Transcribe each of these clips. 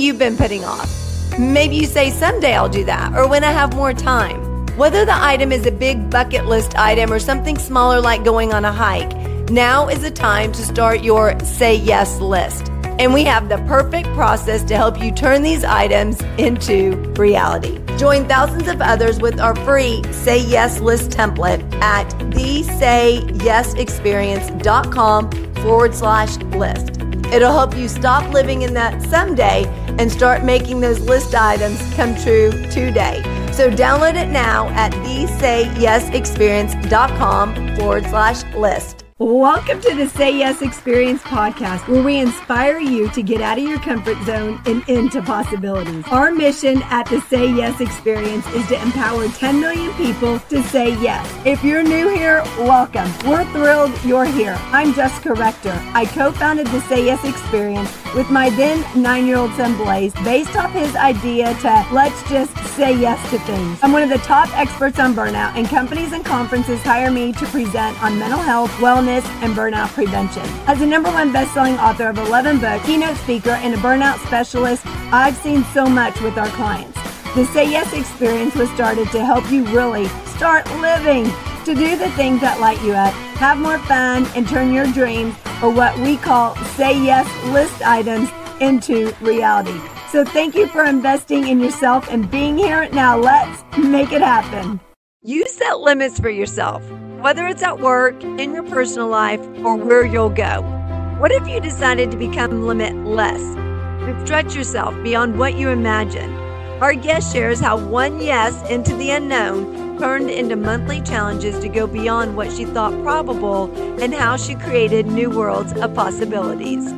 you've been putting off. Maybe you say, someday I'll do that, or when I have more time. Whether the item is a big bucket list item or something smaller like going on a hike, now is the time to start your say yes list. And we have the perfect process to help you turn these items into reality. Join thousands of others with our free Say Yes list template at thesayyesexperience.com forward slash list. It'll help you stop living in that someday and start making those list items come true today. So download it now at thesayyesexperience.com forward slash list. Welcome to the Say Yes Experience podcast, where we inspire you to get out of your comfort zone and into possibilities. Our mission at the Say Yes Experience is to empower 10 million people to say yes. If you're new here, welcome. We're thrilled you're here. I'm Jessica Rector. I co founded the Say Yes Experience with my then nine year old son Blaze based off his idea to let's just say yes to things. I'm one of the top experts on burnout, and companies and conferences hire me to present on mental health, wellness, and burnout prevention. As a number one best-selling author of 11 books, keynote speaker, and a burnout specialist, I've seen so much with our clients. The Say Yes experience was started to help you really start living, to do the things that light you up, have more fun, and turn your dreams, or what we call Say Yes list items, into reality. So thank you for investing in yourself and being here. Now let's make it happen. You set limits for yourself, whether it's at work, in your personal life, or where you'll go. What if you decided to become limitless? Stretch yourself beyond what you imagine. Our guest shares how one yes into the unknown turned into monthly challenges to go beyond what she thought probable and how she created new worlds of possibilities.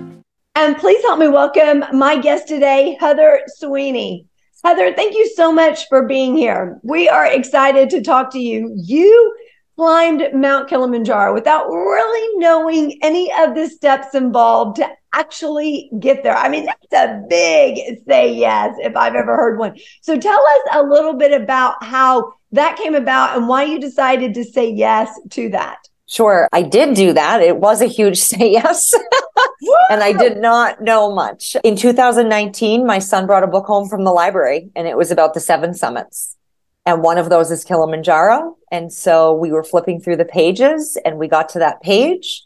And please help me welcome my guest today, Heather Sweeney. Heather, thank you so much for being here. We are excited to talk to you. You climbed Mount Kilimanjaro without really knowing any of the steps involved to actually get there. I mean, that's a big say yes if I've ever heard one. So tell us a little bit about how that came about and why you decided to say yes to that. Sure, I did do that. It was a huge say yes. and I did not know much. In 2019, my son brought a book home from the library and it was about the seven summits. And one of those is Kilimanjaro. And so we were flipping through the pages and we got to that page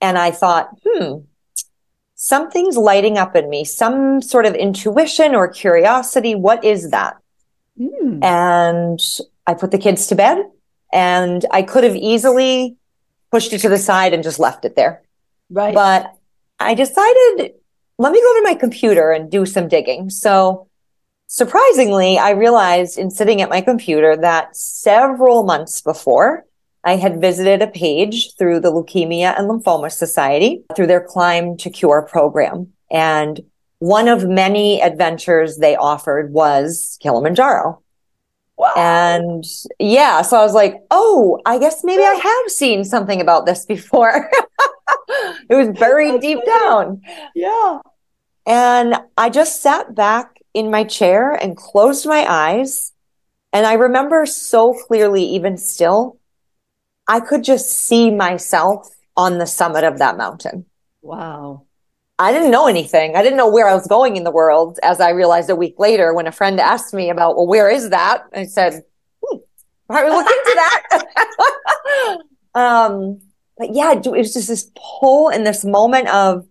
and I thought, hmm, something's lighting up in me, some sort of intuition or curiosity. What is that? Mm. And I put the kids to bed and I could have easily pushed it to the side and just left it there. Right. But I decided, let me go to my computer and do some digging. So surprisingly, I realized in sitting at my computer that several months before, I had visited a page through the Leukemia and Lymphoma Society through their Climb to Cure program. And one of many adventures they offered was Kilimanjaro. Wow. And yeah, so I was like, oh, I guess maybe I have seen something about this before. it was buried deep down. Yeah. And I just sat back in my chair and closed my eyes. And I remember so clearly, even still, I could just see myself on the summit of that mountain. Wow. I didn't know anything. I didn't know where I was going in the world. As I realized a week later, when a friend asked me about, well, where is that? I said, hmm, I look into that. um, but yeah, it was just this pull in this moment of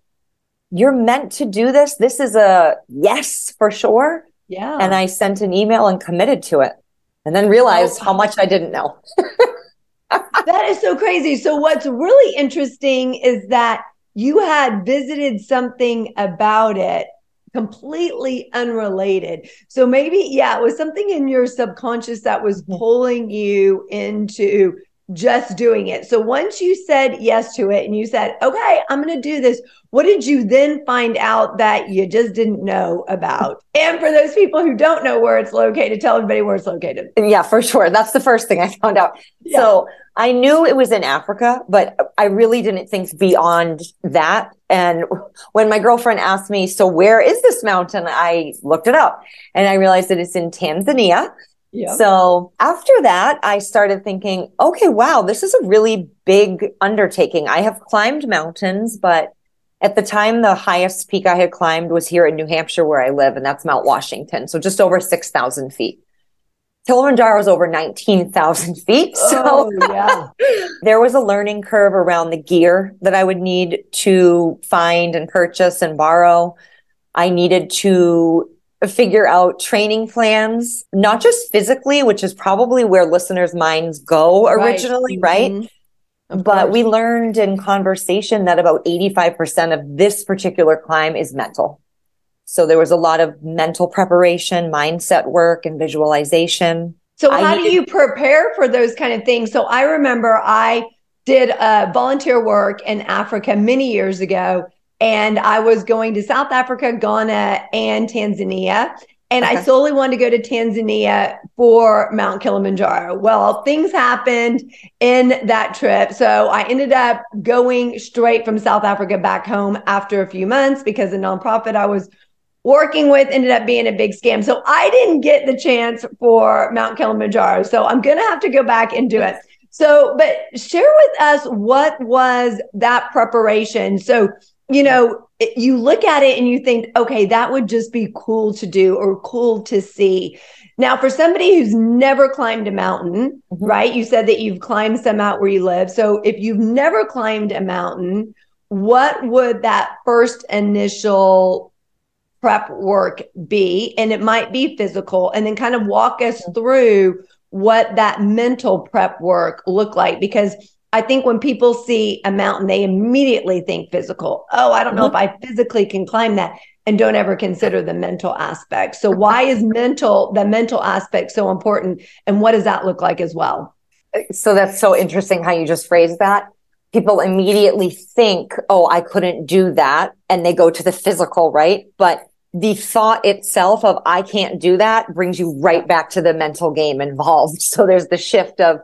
you're meant to do this. This is a yes for sure. Yeah. And I sent an email and committed to it and then realized oh. how much I didn't know. that is so crazy. So what's really interesting is that you had visited something about it completely unrelated. So maybe, yeah, it was something in your subconscious that was mm-hmm. pulling you into just doing it. So once you said yes to it and you said, okay, I'm going to do this, what did you then find out that you just didn't know about? And for those people who don't know where it's located, tell everybody where it's located. Yeah, for sure. That's the first thing I found out. Yeah. So I knew it was in Africa, but I really didn't think beyond that. And when my girlfriend asked me, so where is this mountain? I looked it up and I realized that it's in Tanzania. Yep. So after that, I started thinking, okay, wow, this is a really big undertaking. I have climbed mountains, but At the time, the highest peak I had climbed was here in New Hampshire, where I live, and that's Mount Washington. So just over 6,000 feet. Kilimanjaro is over 19,000 feet. So oh, yeah. there was a learning curve around the gear that I would need to find and purchase and borrow. I needed to figure out training plans, not just physically, which is probably where listeners' minds go originally, right? Mm-hmm. But we learned in conversation that about 85% of this particular climb is mental. So there was a lot of mental preparation, mindset work, and visualization. So how I do you prepare for those kind of things? So I remember I did uh, volunteer work in Africa many years ago, and I was going to South Africa, Ghana, and Tanzania. And okay. I solely wanted to go to Tanzania for Mount Kilimanjaro. Well, things happened in that trip. So I ended up going straight from South Africa back home after a few months because the nonprofit I was working with ended up being a big scam. So I didn't get the chance for Mount Kilimanjaro. So I'm going to have to go back and do it. So, but share with us what was that preparation? So, you know, you look at it and you think, okay, that would just be cool to do or cool to see. Now, for somebody who's never climbed a mountain, mm-hmm. right? You said that you've climbed some out where you live. So, if you've never climbed a mountain, what would that first initial prep work be? And it might be physical. And then kind of walk us through what that mental prep work look like because I think when people see a mountain, they immediately think physical. Oh, I don't know if uh-huh. I physically can climb that and don't ever consider the mental aspect. So uh-huh. why is mental the mental aspect so important and what does that look like as well? So that's so interesting how you just phrased that. People immediately think, "Oh, I couldn't do that," and they go to the physical, right? But the thought itself of I can't do that brings you right back to the mental game involved. So there's the shift of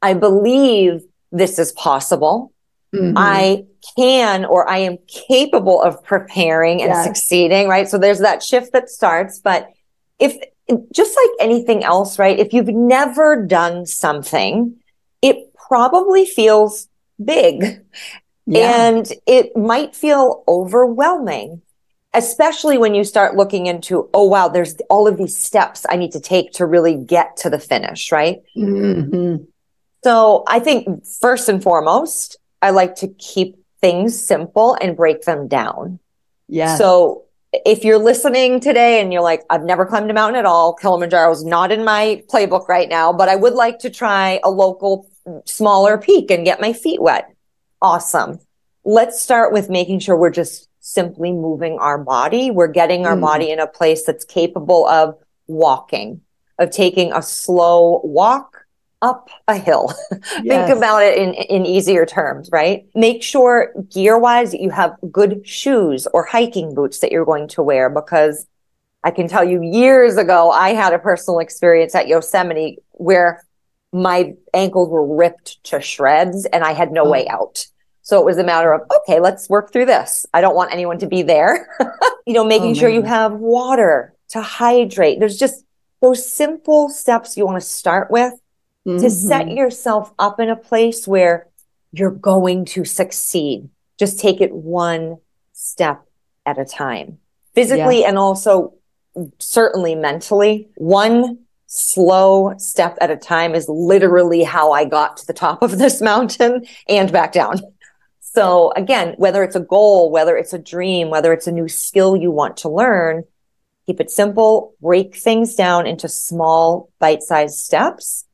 I believe this is possible. Mm-hmm. I can or I am capable of preparing and yes. succeeding, right? So there's that shift that starts. But if just like anything else, right? If you've never done something, it probably feels big yeah. and it might feel overwhelming especially when you start looking into, oh, wow, there's all of these steps I need to take to really get to the finish, right? Mm-hmm. So I think first and foremost, I like to keep things simple and break them down. Yeah. So if you're listening today and you're like, I've never climbed a mountain at all, Kilimanjaro is not in my playbook right now, but I would like to try a local smaller peak and get my feet wet. Awesome. Let's start with making sure we're just simply moving our body. We're getting our mm. body in a place that's capable of walking, of taking a slow walk up a hill. Yes. Think about it in, in easier terms, right? Make sure gear wise that you have good shoes or hiking boots that you're going to wear because I can tell you years ago, I had a personal experience at Yosemite where my ankles were ripped to shreds and I had no oh. way out. So it was a matter of, okay, let's work through this. I don't want anyone to be there. you know, making oh, sure you have water to hydrate. There's just those simple steps you want to start with mm-hmm. to set yourself up in a place where you're going to succeed. Just take it one step at a time, physically and also certainly mentally. One slow step at a time is literally how I got to the top of this mountain and back down. So again, whether it's a goal, whether it's a dream, whether it's a new skill you want to learn, keep it simple, break things down into small bite-sized steps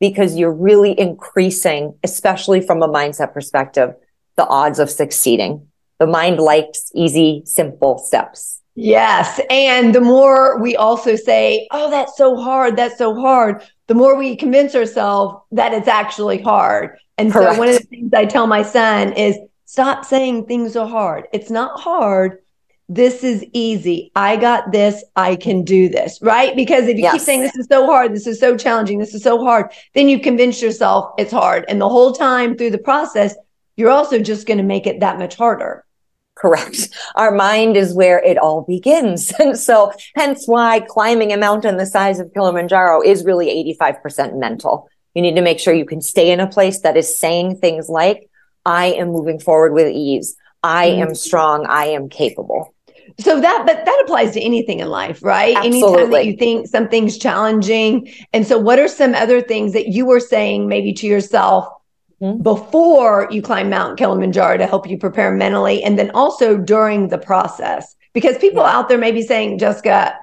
because you're really increasing, especially from a mindset perspective, the odds of succeeding. The mind likes easy, simple steps. Yes. And the more we also say, oh, that's so hard, that's so hard, the more we convince ourselves that it's actually hard. And Correct. so one of the things I tell my son is stop saying things are hard. It's not hard. This is easy. I got this. I can do this. Right. Because if you yes. keep saying this is so hard, this is so challenging, this is so hard, then you convince yourself it's hard. And the whole time through the process, you're also just going to make it that much harder. Correct. Our mind is where it all begins. And so hence why climbing a mountain the size of Kilimanjaro is really 85% mental. You need to make sure you can stay in a place that is saying things like, I am moving forward with ease. I mm-hmm. am strong. I am capable. So that, but that applies to anything in life, right? Absolutely. Anytime that you think something's challenging. And so, what are some other things that you were saying maybe to yourself mm-hmm. before you climb Mount Kilimanjaro to help you prepare mentally, and then also during the process? Because people yeah. out there may be saying, Jessica,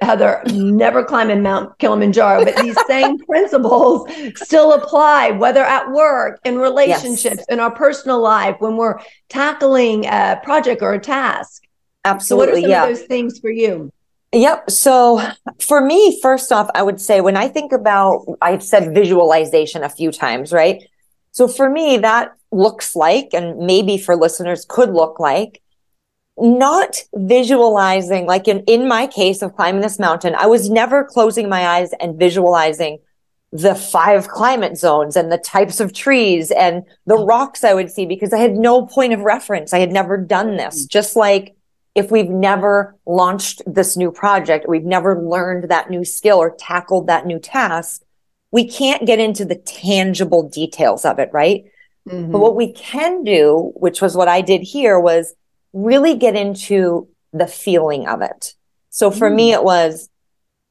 Heather, never climbing Mount Kilimanjaro, but these same principles still apply, whether at work, in relationships, yes. in our personal life, when we're tackling a project or a task. Absolutely. So what are some yeah. of those things for you? Yep. So for me, first off, I would say when I think about, I've said visualization a few times, right? So for me, that looks like, and maybe for listeners could look like, not visualizing, like in, in my case of climbing this mountain, I was never closing my eyes and visualizing the five climate zones and the types of trees and the rocks I would see because I had no point of reference. I had never done this. Mm-hmm. Just like if we've never launched this new project, we've never learned that new skill or tackled that new task, we can't get into the tangible details of it, right? Mm-hmm. But what we can do, which was what I did here, was really get into the feeling of it. So for mm. me, it was,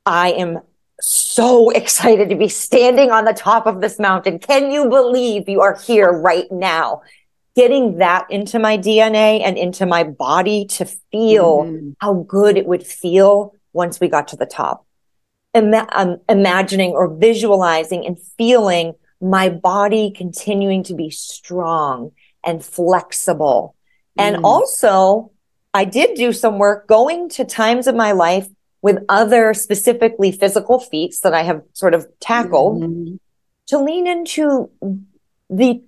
I am so excited to be standing on the top of this mountain. Can you believe you are here right now? Getting that into my DNA and into my body to feel mm. how good it would feel once we got to the top. Ima- um, imagining or visualizing and feeling my body continuing to be strong and flexible and mm. also, I did do some work going to times of my life with other specifically physical feats that I have sort of tackled mm-hmm. to lean into the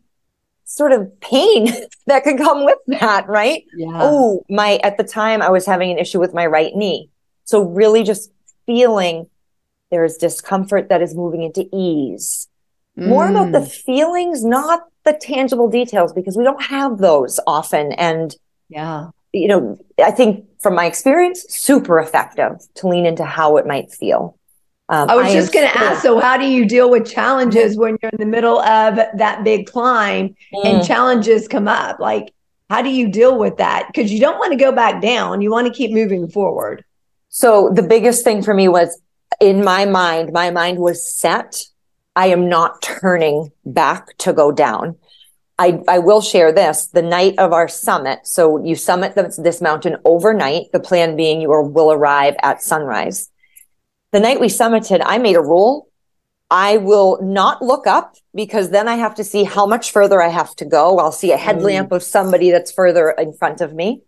sort of pain that could come with that, right? Yeah. Oh, my, at the time I was having an issue with my right knee. So really just feeling there's discomfort that is moving into ease. Mm. More about the mm. feelings, not the tangible details because we don't have those often. And yeah, you know, I think from my experience, super effective to lean into how it might feel. Um, I was I just going to ask. So, how do you deal with challenges when you're in the middle of that big climb mm. and challenges come up? Like, how do you deal with that? Because you don't want to go back down. You want to keep moving forward. So, the biggest thing for me was in my mind, my mind was set I am not turning back to go down. I, I will share this the night of our summit. So you summit this, this mountain overnight. The plan being you will arrive at sunrise. The night we summited, I made a rule. I will not look up because then I have to see how much further I have to go. I'll see a headlamp mm. of somebody that's further in front of me,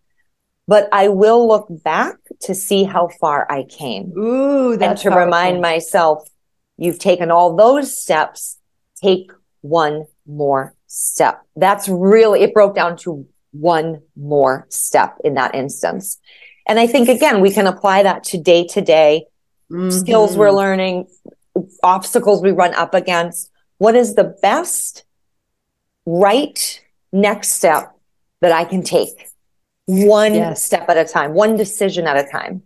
but I will look back to see how far I came. Ooh, that's and to remind myself You've taken all those steps. Take one more step. That's really, it broke down to one more step in that instance. And I think again, we can apply that to day to day skills we're mm-hmm. learning, obstacles we run up against. What is the best right next step that I can take? One yes. step at a time, one decision at a time.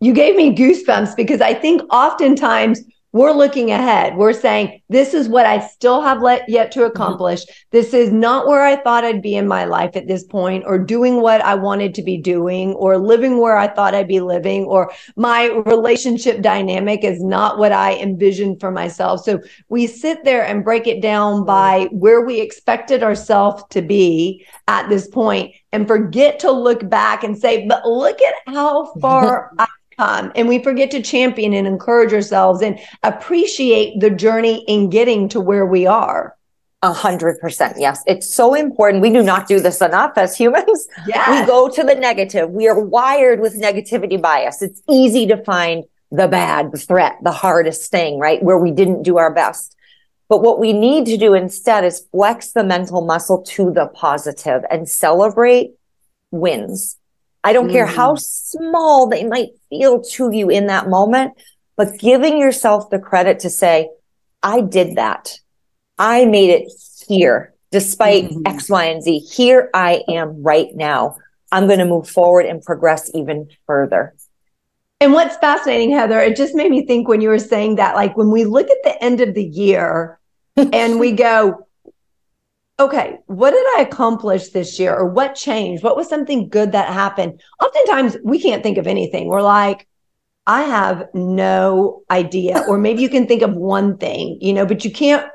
You gave me goosebumps because I think oftentimes we're looking ahead. We're saying, this is what I still have let, yet to mm-hmm. accomplish. Mm-hmm. This is not where I thought I'd be in my life at this point, or doing what I wanted to be doing, or living where I thought I'd be living, or my relationship dynamic is not what I envisioned for myself. So we sit there and break it down mm-hmm. by where we expected ourselves to be at this point and forget to look back and say, but look at how far I um, and we forget to champion and encourage ourselves and appreciate the journey in getting to where we are. A hundred percent. Yes. It's so important. We do not do this enough as humans. Yes. We go to the negative. We are wired with negativity bias. It's easy to find the bad, the threat, the hardest thing, right? Where we didn't do our best. But what we need to do instead is flex the mental muscle to the positive and celebrate wins. I don't mm. care how mm. small they might feel to you in that moment, but giving yourself the credit to say, I did that. I made it here despite mm-hmm. X, Y, and Z. Here I am right now. I'm going to move forward and progress even further. And what's fascinating, Heather, it just made me think when you were saying that, like when we look at the end of the year and we go, okay, what did I accomplish this year or what changed? What was something good that happened? Oftentimes we can't think of anything. We're like, I have no idea. or maybe you can think of one thing, you know, but you can't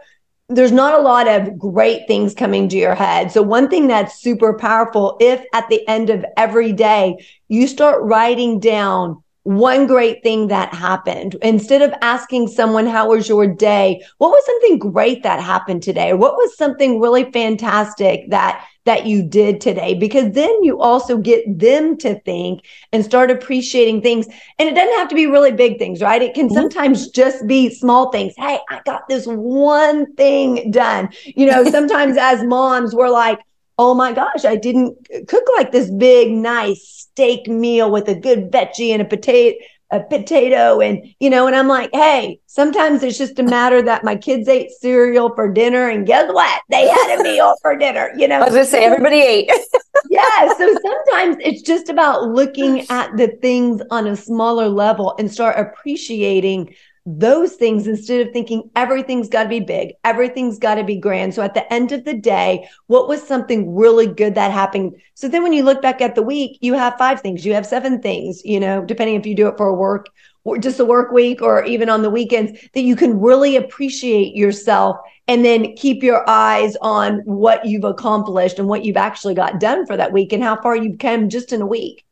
there's not a lot of great things coming to your head. So one thing that's super powerful, if at the end of every day, you start writing down one great thing that happened instead of asking someone, how was your day? What was something great that happened today? Or what was something really fantastic that that you did today because then you also get them to think and start appreciating things and it doesn't have to be really big things right it can mm-hmm. sometimes just be small things hey i got this one thing done you know sometimes as moms we're like oh my gosh i didn't cook like this big nice steak meal with a good veggie and a potato a potato and you know and i'm like hey sometimes it's just a matter that my kids ate cereal for dinner and guess what? They had a meal for dinner you know? I was gonna say everybody ate. Yeah so sometimes it's just about looking at the things on a smaller level and start appreciating those things instead of thinking everything's got to be big, everything's got to be grand. So at the end of the day, what was something really good that happened? So then when you look back at the week, you have five things, you have seven things, you know, depending if you do it for a work or just a work week or even on the weekends that you can really appreciate yourself and then keep your eyes on what you've accomplished and what you've actually got done for that week and how far you've come just in a week.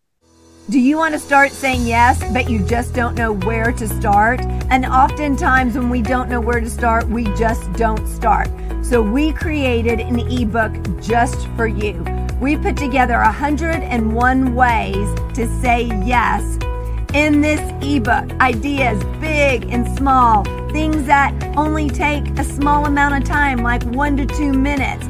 Do you want to start saying yes, but you just don't know where to start? And oftentimes, when we don't know where to start, we just don't start. So, we created an ebook just for you. We put together 101 ways to say yes in this ebook. Ideas, big and small, things that only take a small amount of time, like one to two minutes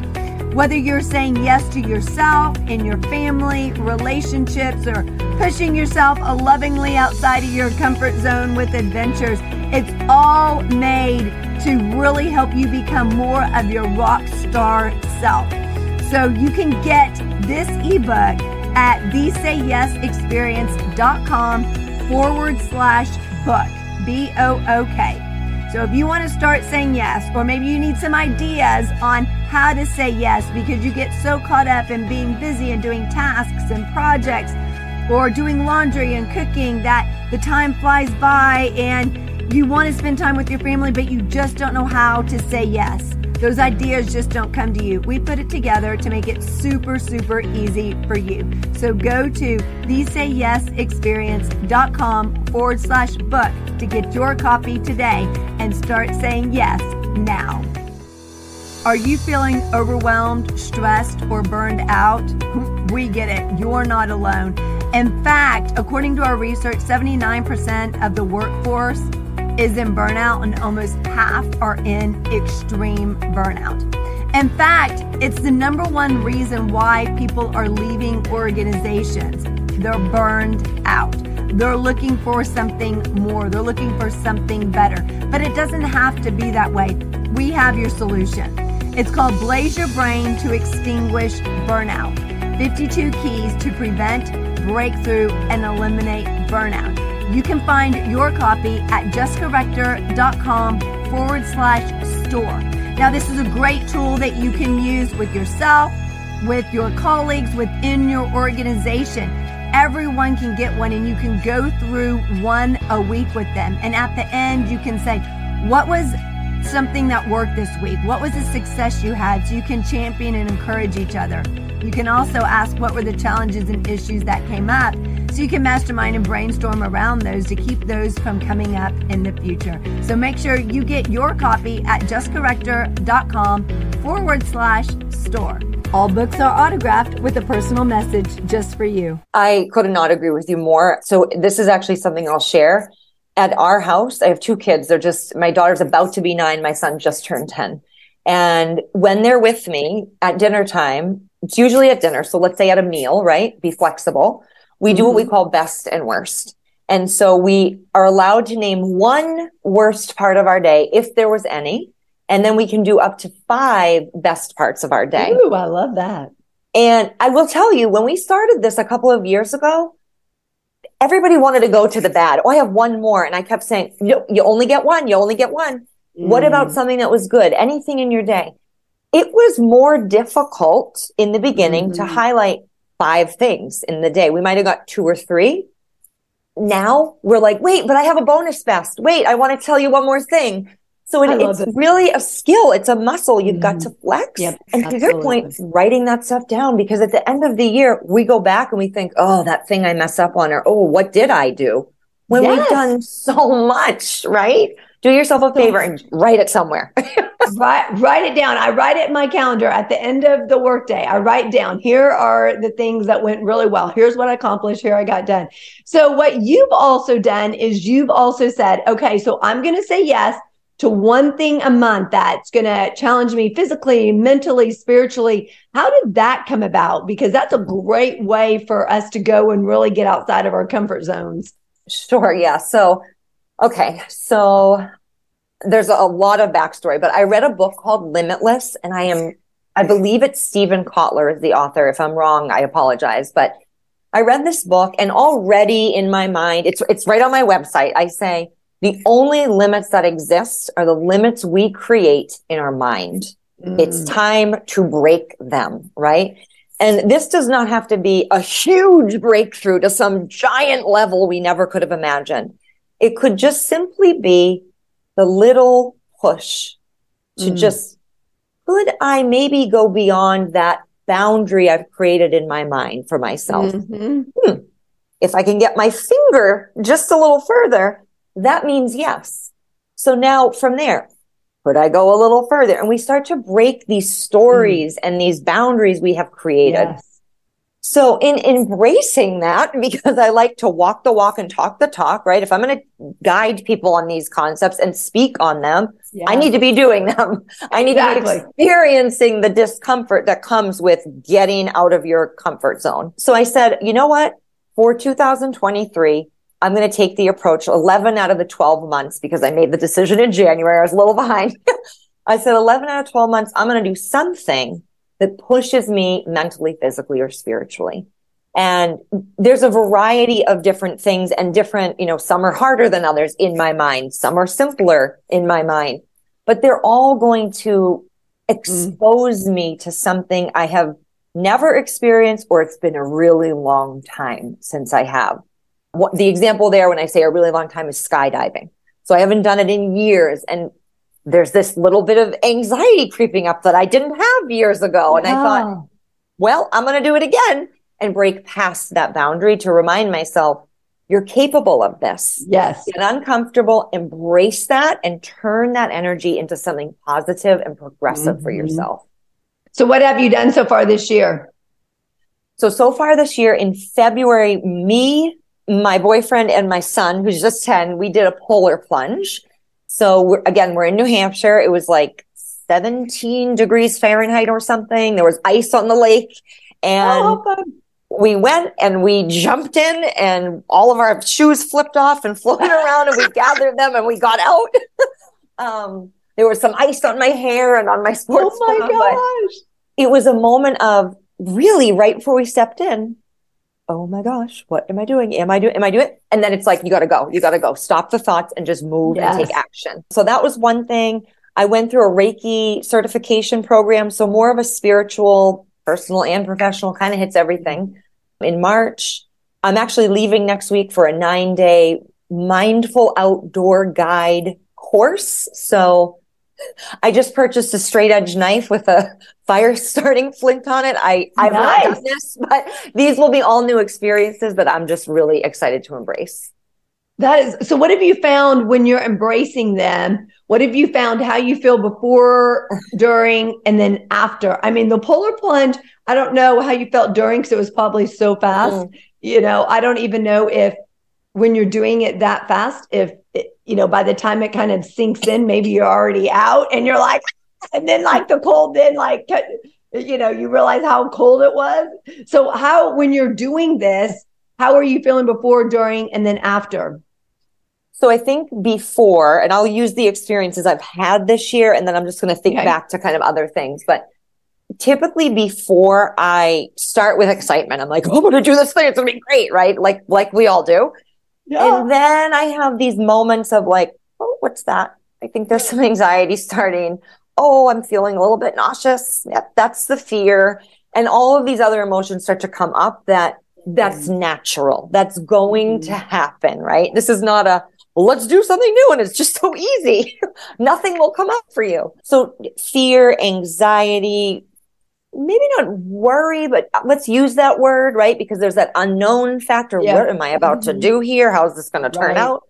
whether you're saying yes to yourself, in your family, relationships, or pushing yourself lovingly outside of your comfort zone with adventures, it's all made to really help you become more of your rock star self. So you can get this ebook at thesayyesexperience.com forward slash book, B O O K. So if you want to start saying yes, or maybe you need some ideas on how to say yes because you get so caught up in being busy and doing tasks and projects or doing laundry and cooking that the time flies by and you want to spend time with your family, but you just don't know how to say yes. Those ideas just don't come to you. We put it together to make it super, super easy for you. So go to thesayyesexperience.com forward slash book to get your copy today and start saying yes now. Are you feeling overwhelmed, stressed, or burned out? We get it. You're not alone. In fact, according to our research, 79% of the workforce is in burnout and almost half are in extreme burnout. In fact, it's the number one reason why people are leaving organizations. They're burned out. They're looking for something more. They're looking for something better. But it doesn't have to be that way. We have your solution. It's called Blaze Your Brain to Extinguish Burnout 52 Keys to Prevent, Breakthrough, and Eliminate Burnout. You can find your copy at jessicarector.com forward slash store. Now, this is a great tool that you can use with yourself, with your colleagues, within your organization everyone can get one and you can go through one a week with them. And at the end, you can say, What was something that worked this week? What was a success you had? So you can champion and encourage each other. You can also ask what were the challenges and issues that came up so you can mastermind and brainstorm around those to keep those from coming up in the future. So make sure you get your copy at jessicarector.com forward slash store. All books are autographed with a personal message just for you. I could not agree with you more. So, this is actually something I'll share. At our house, I have two kids. They're just, my daughter's about to be nine. My son just turned 10. And when they're with me at dinner time, it's usually at dinner. So let's say at a meal, right? Be flexible. We mm-hmm. do what we mm-hmm. call best and worst. And so we are allowed to name one worst part of our day, if there was any. And then we can do up to five best parts of our day. Ooh, I love that. And I will tell you, when we started this a couple of years ago, everybody wanted to go to the bad. Oh, I have one more. And I kept saying, you, you only get one. You only get one. Mm. What about something that was good? Anything in your day? it was more difficult in the beginning mm-hmm. to highlight five things in the day. We might have got two or three. Now we're like, wait, but I have a bonus best. Wait, I want to tell you one more thing. So it, it's it. really a skill. It's a muscle you've mm-hmm. got to flex. Yep, and absolutely. to your point, writing that stuff down because at the end of the year, we go back and we think, oh, that thing I messed up on, or oh, what did I do? When yes. we've done so much, right? Do yourself a favor and write it somewhere. write, write it down. I write it in my calendar at the end of the workday. I write down, here are the things that went really well. Here's what I accomplished. Here I got done. So, what you've also done is you've also said, okay, so I'm going to say yes to one thing a month that's going to challenge me physically, mentally, spiritually. How did that come about? Because that's a great way for us to go and really get outside of our comfort zones. Sure. Yeah. So, okay. So there's a lot of backstory, but I read a book called Limitless and I am, I believe it's Steven Kotler is the author. If I'm wrong, I apologize, but I read this book and already in my mind, it's, it's right on my website. I say, the only limits that exist are the limits we create in our mind. Mm. It's time to break them, right? And this does not have to be a huge breakthrough to some giant level we never could have imagined. It could just simply be the little push to mm. just, could I maybe go beyond that boundary I've created in my mind for myself? Mm-hmm. Hmm. If I can get my finger just a little further, that means yes. So now from there, could I go a little further? And we start to break these stories mm. and these boundaries we have created. Yes. So in embracing that, because I like to walk the walk and talk the talk, right? If I'm going to guide people on these concepts and speak on them, yes. I need to be doing them. I need exactly. to be experiencing the discomfort that comes with getting out of your comfort zone. So I said, you know what? For 2023, I'm going to take the approach 11 out of the 12 months because I made the decision in January. I was a little behind. I said 11 out of 12 months, I'm going to do something that pushes me mentally, physically, or spiritually. And there's a variety of different things and different, you know, some are harder than others in my mind. Some are simpler in my mind, but they're all going to expose mm. me to something I have never experienced or it's been a really long time since I have what, the example there when I say a really long time is skydiving. So I haven't done it in years. And there's this little bit of anxiety creeping up that I didn't have years ago. And I thought, well, I'm going to do it again and break past that boundary to remind myself you're capable of this. Yes. Get uncomfortable, embrace that and turn that energy into something positive and progressive mm-hmm. for yourself. So what have you done so far this year? So, so far this year in February, me, my boyfriend and my son, who's just 10, we did a polar plunge. So we're, again, we're in New Hampshire. It was like 17 degrees Fahrenheit or something. There was ice on the lake and oh, we went and we jumped in and all of our shoes flipped off and floated around and we gathered them and we got out. um, there was some ice on my hair and on my sports. Oh my gosh. It was a moment of really right before we stepped in oh my gosh, what am I doing? Am I doing, am I doing? And then it's like, you got to go, you got to go stop the thoughts and just move yes. and take action. So that was one thing. I went through a Reiki certification program. So more of a spiritual, personal and professional kind of hits everything in March. I'm actually leaving next week for a nine day mindful outdoor guide course. So I just purchased a straight edge knife with a fire starting flint on it. I, I've nice. not done this, but these will be all new experiences that I'm just really excited to embrace. That is so. What have you found when you're embracing them? What have you found how you feel before, during, and then after? I mean, the polar plunge, I don't know how you felt during because it was probably so fast. Mm. You know, I don't even know if when you're doing it that fast, if you know, by the time it kind of sinks in, maybe you're already out and you're like, and then like the cold, then like, you know, you realize how cold it was. So, how, when you're doing this, how are you feeling before, during, and then after? So I think before, and I'll use the experiences I've had this year, and then I'm just going to think okay. back to kind of other things. But typically before I start with excitement, I'm like, oh, I'm going to do this thing. It's going to be great, right? Like, like we all do. Yeah. And then I have these moments of like, oh, what's that? I think there's some anxiety starting, oh, I'm feeling a little bit nauseous. Yep, that's the fear. And all of these other emotions start to come up that that's mm-hmm. natural. That's going mm-hmm. to happen, right? This is not a, let's do something new and it's just so easy. Nothing will come up for you. So fear, anxiety, maybe not worry, but let's use that word, right? Because there's that unknown factor. Yeah. What am I about mm-hmm. to do here? How is this going to turn right. out?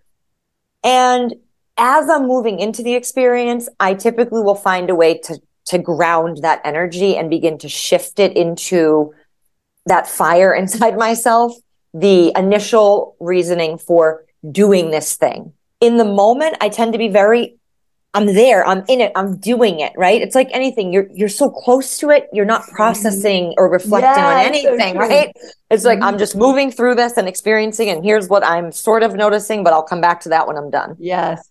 And as I'm moving into the experience, I typically will find a way to, to ground that energy and begin to shift it into that fire inside myself, the initial reasoning for doing this thing. In the moment, I tend to be very I'm there, I'm in it, I'm doing it, right? It's like anything. You're you're so close to it, you're not mm-hmm. processing or reflecting yeah, on anything, so right? It's like mm-hmm. I'm just moving through this and experiencing and here's what I'm sort of noticing, but I'll come back to that when I'm done. Yes.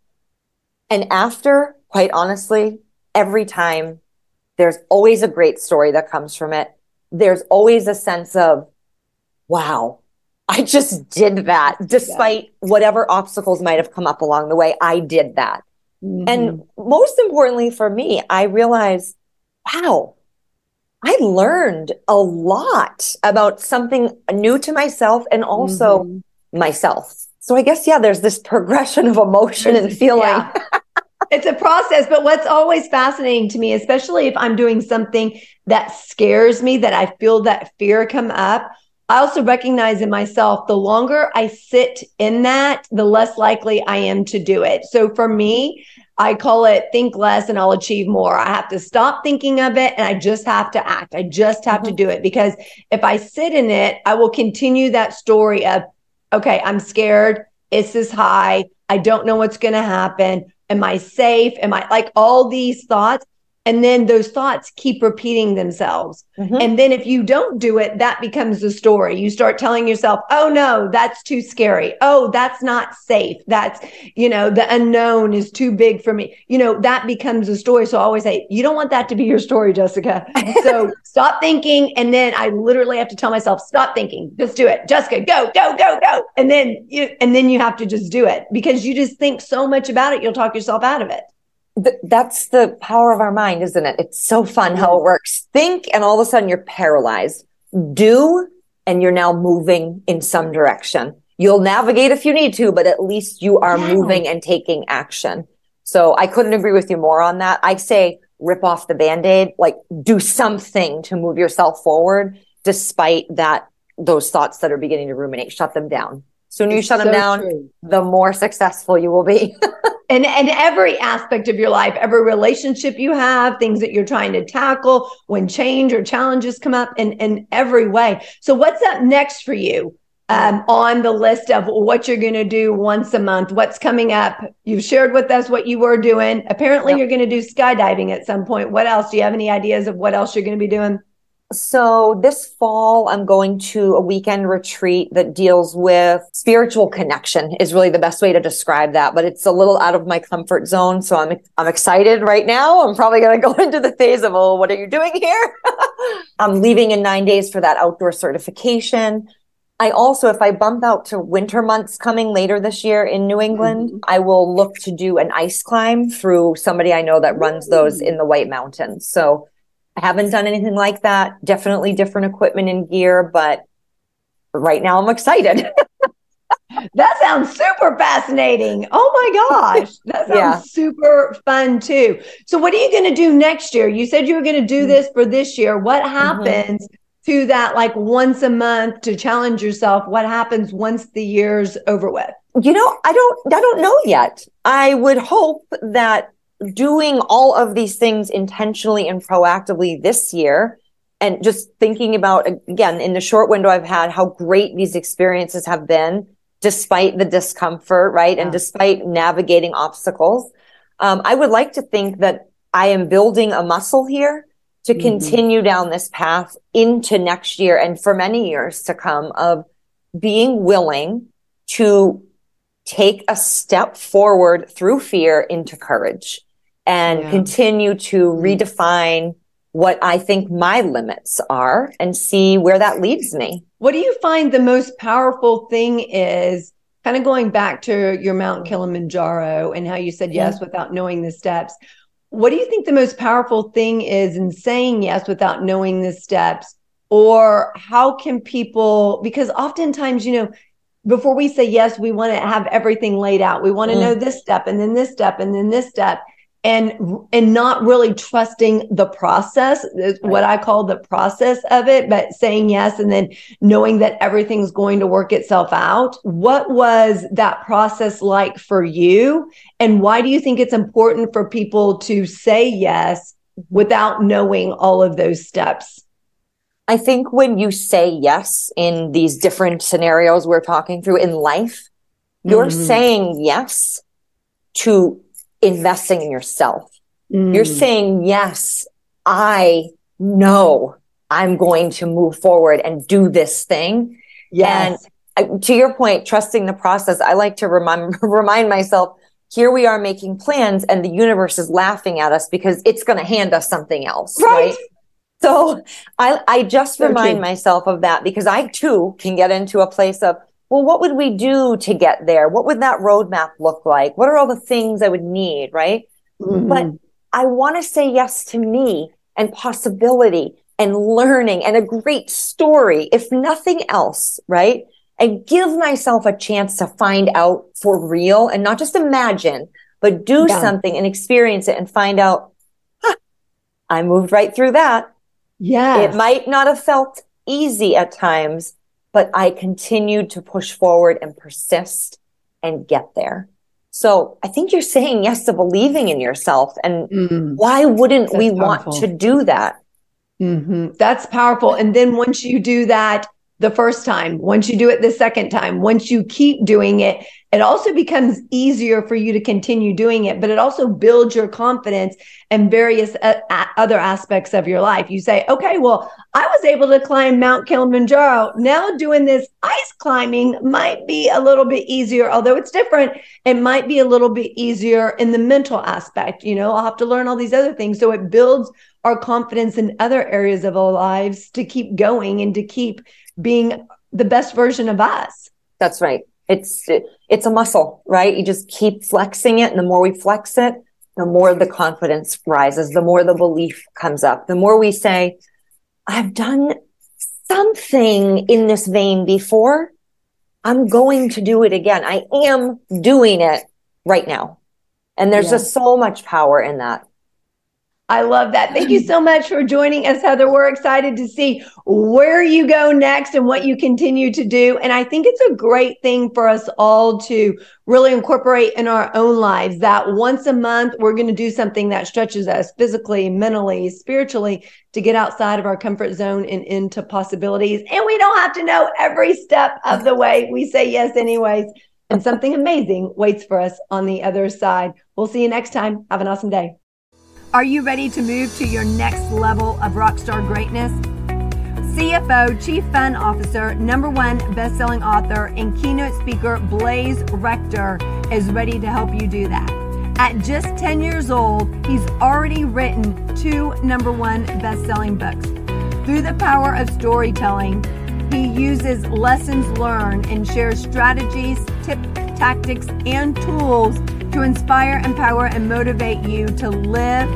And after, quite honestly, every time there's always a great story that comes from it. There's always a sense of, wow, I just did that despite yeah. whatever obstacles might have come up along the way. I did that. Mm-hmm. And most importantly for me, I realized, wow, I learned a lot about something new to myself and also mm-hmm. myself. So I guess, yeah, there's this progression of emotion and feeling. Yeah. it's a process, but what's always fascinating to me, especially if I'm doing something that scares me, that I feel that fear come up, I also recognize in myself the longer I sit in that, the less likely I am to do it. So for me, I call it think less and I'll achieve more. I have to stop thinking of it and I just have to act. I just have mm-hmm. to do it because if I sit in it, I will continue that story of, okay, I'm scared. It's this high. I don't know what's going to happen. Am I safe? Am I like all these thoughts? And then those thoughts keep repeating themselves. Mm-hmm. And then if you don't do it, that becomes the story. You start telling yourself, oh no, that's too scary. Oh, that's not safe. That's, you know, the unknown is too big for me. You know, that becomes a story. So I always say, you don't want that to be your story, Jessica. so stop thinking. And then I literally have to tell myself, stop thinking, just do it. Jessica, go, go, go, go. And then you, and then you have to just do it because you just think so much about it. You'll talk yourself out of it th- that's the power of our mind, isn't it? It's so fun how it works. Think and all of a sudden you're paralyzed. Do and you're now moving in some direction. You'll navigate if you need to, but at least you are yeah. moving and taking action. So I couldn't agree with you more on that. I say rip off the band-aid, like do something to move yourself forward despite that those thoughts that are beginning to ruminate, shut them down. Soon you shut so them down, true. the more successful you will be. and and every aspect of your life, every relationship you have, things that you're trying to tackle when change or challenges come up in, in every way. So what's up next for you? Um, on the list of what you're going to do once a month, what's coming up. You've shared with us what you were doing. Apparently, yep. you're going to do skydiving at some point. What else? Do you have any ideas of what else you're going to be doing? So this fall, I'm going to a weekend retreat that deals with spiritual connection is really the best way to describe that. But it's a little out of my comfort zone. So I'm, I'm excited right now. I'm probably going to go into the phase of, oh, what are you doing here? I'm leaving in nine days for that outdoor certification. I also, if I bump out to winter months coming later this year in New England, mm-hmm. I will look to do an ice climb through somebody I know that runs those in the White Mountains. So I haven't done anything like that. Definitely different equipment and gear, but right now I'm excited. that sounds super fascinating. Oh my gosh. That sounds yeah. super fun too. So, what are you going to do next year? You said you were going to do mm. this for this year. What mm-hmm. happens mm-hmm. to that, like once a month to challenge yourself? What happens once the year's over with? You know, I don't, I don't know yet. I would hope that doing all of these things intentionally and proactively this year and just thinking about again in the short window I've had how great these experiences have been despite the discomfort, right? Yeah. And despite navigating obstacles. Um, I would like to think that I am building a muscle here to mm-hmm. continue down this path into next year and for many years to come of being willing to take a step forward through fear into courage and yeah. continue to mm-hmm. redefine what I think my limits are and see where that leads me. What do you find the most powerful thing is? Kind of going back to your Mount Kilimanjaro and how you said yes without knowing the steps. what do you think the most powerful thing is in saying yes without knowing the steps? Or how can people, because oftentimes, you know, before we say yes, we want to have everything laid out. We want to mm. know this step and then this step and then this step and and not really trusting the process right. what i call the process of it but saying yes and then knowing that everything's going to work itself out what was that process like for you and why do you think it's important for people to say yes without knowing all of those steps i think when you say yes in these different scenarios we're talking through in life you're mm-hmm. saying yes to investing in yourself. Mm. You're saying, yes, I know I'm going to move forward and do this thing. Yes. And to your point, trusting the process, I like to remind, remind myself, here we are making plans and the universe is laughing at us because it's going to hand us something else. Right. right? So I, I just so remind true. myself of that because I too can get into a place of, well, what would we do to get there? What would that roadmap look like? What are all the things I would need? Right. Mm-hmm. But I want to say yes to me and possibility and learning and a great story, if nothing else. Right. And give myself a chance to find out for real and not just imagine, but do yeah. something and experience it and find out, huh, I moved right through that. Yeah. It might not have felt easy at times, but I continued to push forward and persist and get there. So I think you're saying yes to believing in yourself. And mm, why wouldn't we powerful. want to do that? Mm-hmm. That's powerful. And then once you do that, the first time, once you do it the second time, once you keep doing it, it also becomes easier for you to continue doing it, but it also builds your confidence and various uh, other aspects of your life. You say, okay, well, I was able to climb Mount Kilimanjaro. Now doing this ice climbing might be a little bit easier, although it's different. It might be a little bit easier in the mental aspect. You know, I'll have to learn all these other things. So it builds our confidence in other areas of our lives to keep going and to keep being the best version of us. That's right. It's it, it's a muscle, right? You just keep flexing it, and the more we flex it, the more the confidence rises, the more the belief comes up, the more we say, "I've done something in this vein before. I'm going to do it again. I am doing it right now." And there's just so much power in that. I love that. Thank you so much for joining us, Heather. We're excited to see where you go next and what you continue to do. And I think it's a great thing for us all to really incorporate in our own lives that once a month, we're going to do something that stretches us physically, mentally, spiritually to get outside of our comfort zone and into possibilities. And we don't have to know every step of the way. We say yes, anyways. And something amazing waits for us on the other side. We'll see you next time. Have an awesome day. Are you ready to move to your next level of rockstar greatness? CFO, Chief Fun Officer, number one best-selling author, and keynote speaker Blaze Rector is ready to help you do that. At just 10 years old, he's already written two number one best-selling books. Through the power of storytelling, he uses lessons learned and shares strategies, tips, tactics, and tools to inspire, empower, and motivate you to live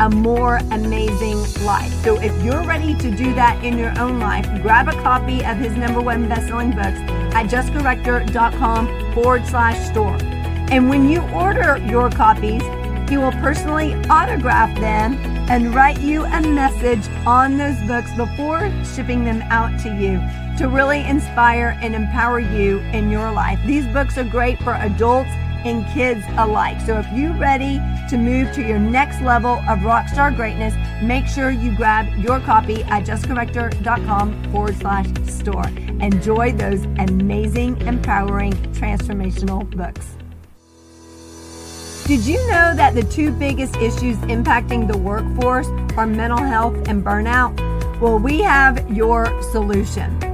a more amazing life. So if you're ready to do that in your own life, grab a copy of his number one best-selling books at jessicarector.com forward slash store. And when you order your copies, he will personally autograph them and write you a message on those books before shipping them out to you to really inspire and empower you in your life. These books are great for adults and kids alike. So if you're ready to move to your next level of rockstar greatness, make sure you grab your copy at jessicarector.com forward slash store. Enjoy those amazing, empowering, transformational books. Did you know that the two biggest issues impacting the workforce are mental health and burnout? Well, we have your solution.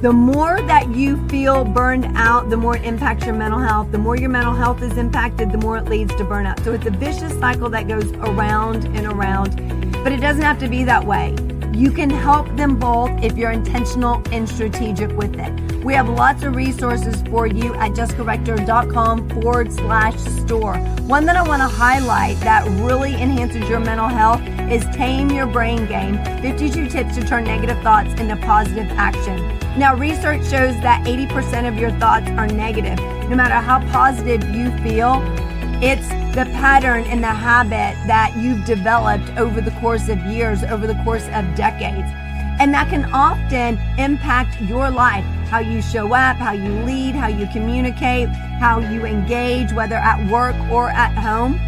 The more that you feel burned out, the more it impacts your mental health. The more your mental health is impacted, the more it leads to burnout. So it's a vicious cycle that goes around and around, but it doesn't have to be that way. You can help them both if you're intentional and strategic with it. We have lots of resources for you at jessicarector.com forward slash store. One that I want to highlight that really enhances your mental health is Tame Your Brain Game 52 Tips to Turn Negative Thoughts into Positive Action. Now, research shows that 80% of your thoughts are negative. No matter how positive you feel, it's the pattern and the habit that you've developed over the course of years, over the course of decades. And that can often impact your life, how you show up, how you lead, how you communicate, how you engage, whether at work or at home.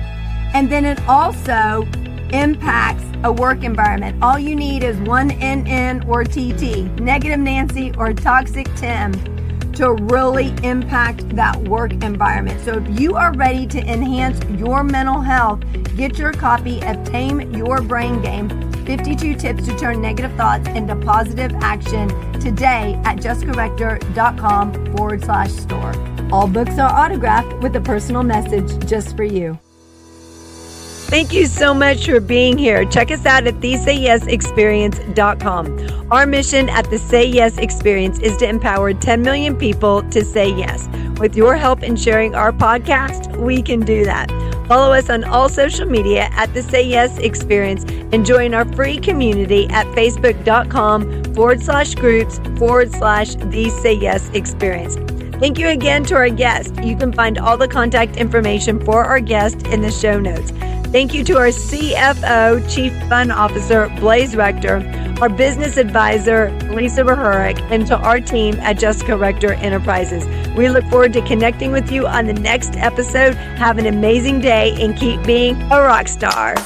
And then it also impacts a work environment. All you need is one NN or TT, negative Nancy or toxic Tim to really impact that work environment. So if you are ready to enhance your mental health, get your copy of Tame Your Brain Game 52 Tips to Turn Negative Thoughts into Positive Action today at jessicarector.com forward slash store. All books are autographed with a personal message just for you. Thank you so much for being here. Check us out at thesayyesexperience.com. Our mission at the Say Yes Experience is to empower 10 million people to say yes. With your help in sharing our podcast, we can do that. Follow us on all social media at the Say Yes Experience and join our free community at facebook.com forward slash groups forward slash the Say Yes Experience. Thank you again to our guest. You can find all the contact information for our guest in the show notes. Thank you to our CFO, Chief Fun Officer, Blaze Rector, our business advisor, Lisa Bahurik, and to our team at Jessica Rector Enterprises. We look forward to connecting with you on the next episode. Have an amazing day and keep being a rock star.